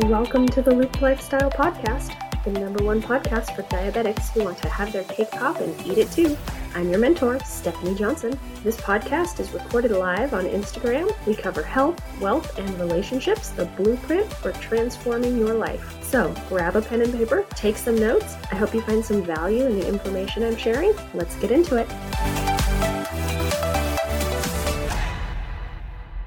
Welcome to the Loop Lifestyle Podcast, the number one podcast for diabetics who want to have their cake pop and eat it too. I'm your mentor, Stephanie Johnson. This podcast is recorded live on Instagram. We cover health, wealth, and relationships, the blueprint for transforming your life. So grab a pen and paper, take some notes. I hope you find some value in the information I'm sharing. Let's get into it.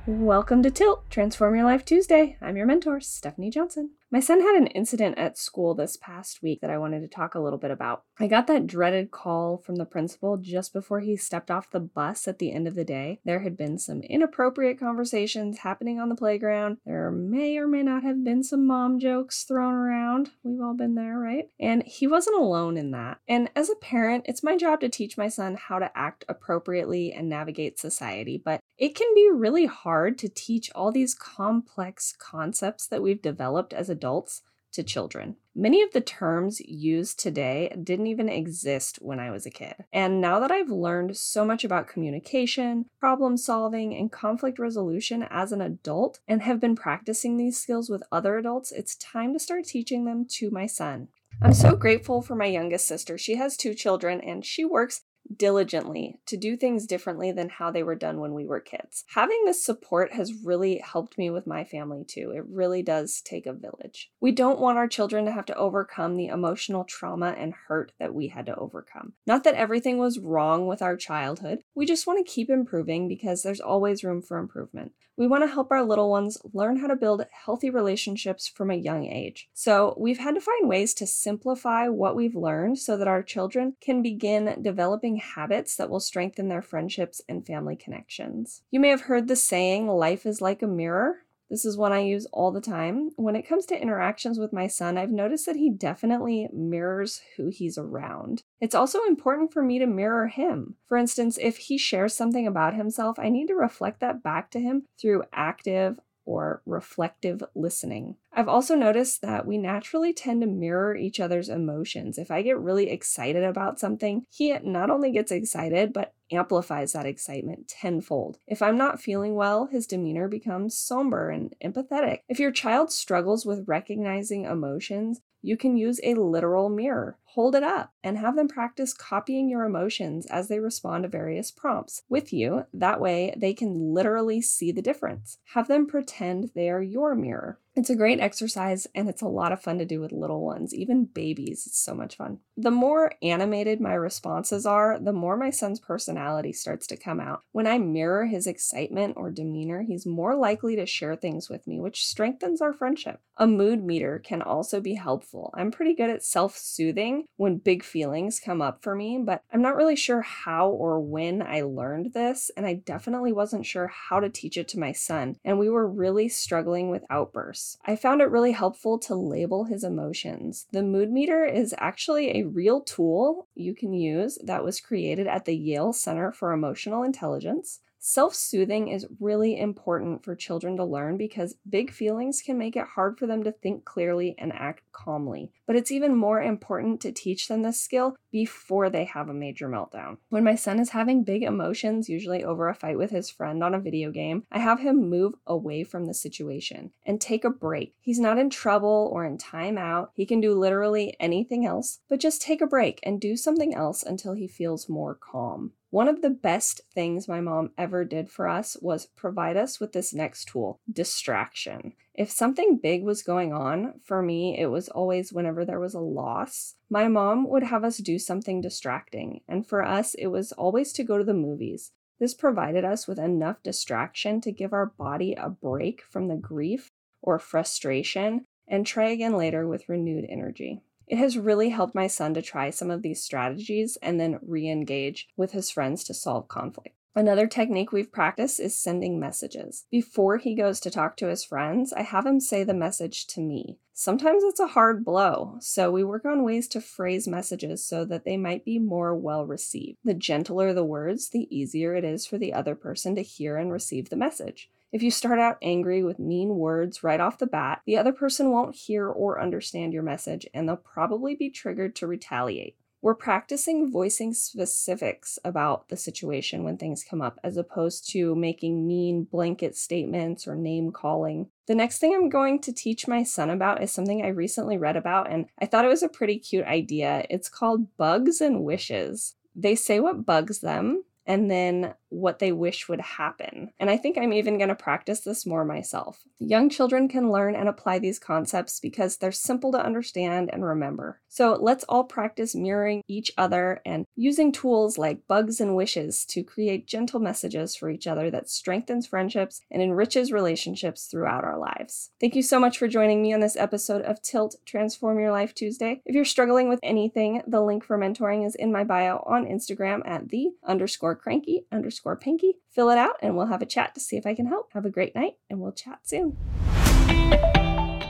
Welcome to Tilt Transform Your Life Tuesday. I'm your mentor, Stephanie Johnson. My son had an incident at school this past week that I wanted to talk a little bit about. I got that dreaded call from the principal just before he stepped off the bus at the end of the day. There had been some inappropriate conversations happening on the playground. There may or may not have been some mom jokes thrown around. We've all been there, right? And he wasn't alone in that. And as a parent, it's my job to teach my son how to act appropriately and navigate society, but it can be really hard to teach all these complex concepts that we've developed as adults to children. Many of the terms used today didn't even exist when I was a kid. And now that I've learned so much about communication, problem solving, and conflict resolution as an adult and have been practicing these skills with other adults, it's time to start teaching them to my son. I'm so grateful for my youngest sister. She has two children and she works diligently to do things differently than how they were done when we were kids. Having this support has really helped me with my family too. It really does take a village. We don't want our children to have to overcome the emotional trauma and hurt that we had to overcome. Not that everything was wrong with our childhood, we just want to keep improving because there's always room for improvement. We want to help our little ones learn how to build healthy relationships from a young age. So, we've had to find ways to simplify what we've learned so that our children can begin developing habits that will strengthen their friendships and family connections. You may have heard the saying, life is like a mirror. This is one I use all the time. When it comes to interactions with my son, I've noticed that he definitely mirrors who he's around. It's also important for me to mirror him. For instance, if he shares something about himself, I need to reflect that back to him through active, or reflective listening. I've also noticed that we naturally tend to mirror each other's emotions. If I get really excited about something, he not only gets excited, but amplifies that excitement tenfold. If I'm not feeling well, his demeanor becomes somber and empathetic. If your child struggles with recognizing emotions, you can use a literal mirror. Hold it up and have them practice copying your emotions as they respond to various prompts with you. That way, they can literally see the difference. Have them pretend they are your mirror. It's a great exercise and it's a lot of fun to do with little ones, even babies. It's so much fun. The more animated my responses are, the more my son's personality starts to come out. When I mirror his excitement or demeanor, he's more likely to share things with me, which strengthens our friendship. A mood meter can also be helpful. I'm pretty good at self soothing when big feelings come up for me, but I'm not really sure how or when I learned this, and I definitely wasn't sure how to teach it to my son, and we were really struggling with outbursts. I found it really helpful to label his emotions. The mood meter is actually a real tool you can use that was created at the Yale Center for Emotional Intelligence. Self soothing is really important for children to learn because big feelings can make it hard for them to think clearly and act calmly. But it's even more important to teach them this skill before they have a major meltdown. When my son is having big emotions, usually over a fight with his friend on a video game, I have him move away from the situation and take a break. He's not in trouble or in timeout. He can do literally anything else, but just take a break and do something else until he feels more calm. One of the best things my mom ever did for us was provide us with this next tool distraction. If something big was going on, for me, it was always whenever there was a loss. My mom would have us do something distracting, and for us, it was always to go to the movies. This provided us with enough distraction to give our body a break from the grief or frustration and try again later with renewed energy. It has really helped my son to try some of these strategies and then re engage with his friends to solve conflict. Another technique we've practiced is sending messages. Before he goes to talk to his friends, I have him say the message to me. Sometimes it's a hard blow, so we work on ways to phrase messages so that they might be more well received. The gentler the words, the easier it is for the other person to hear and receive the message. If you start out angry with mean words right off the bat, the other person won't hear or understand your message and they'll probably be triggered to retaliate. we're practicing voicing specifics about the situation when things come up, as opposed to making mean blanket statements or name calling. The next thing I'm going to teach my son about is something I recently read about, and I thought it was a pretty cute idea. It's called Bugs and Wishes. They say what bugs them, and then what they wish would happen. And I think I'm even going to practice this more myself. Young children can learn and apply these concepts because they're simple to understand and remember. So let's all practice mirroring each other and using tools like bugs and wishes to create gentle messages for each other that strengthens friendships and enriches relationships throughout our lives. Thank you so much for joining me on this episode of Tilt Transform Your Life Tuesday. If you're struggling with anything, the link for mentoring is in my bio on Instagram at the underscore cranky underscore underscore pinky. Fill it out and we'll have a chat to see if I can help. Have a great night and we'll chat soon.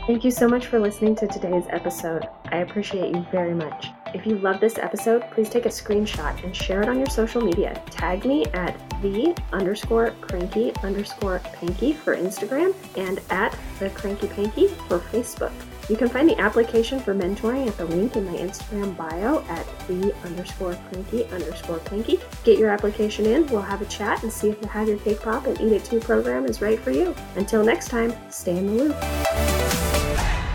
Thank you so much for listening to today's episode. I appreciate you very much. If you love this episode, please take a screenshot and share it on your social media. Tag me at the underscore cranky underscore panky for Instagram and at the cranky panky for Facebook. You can find the application for mentoring at the link in my Instagram bio at the underscore cranky underscore panky. Get your application in, we'll have a chat and see if the Have Your Cake Pop and Eat It Too program is right for you. Until next time, stay in the loop.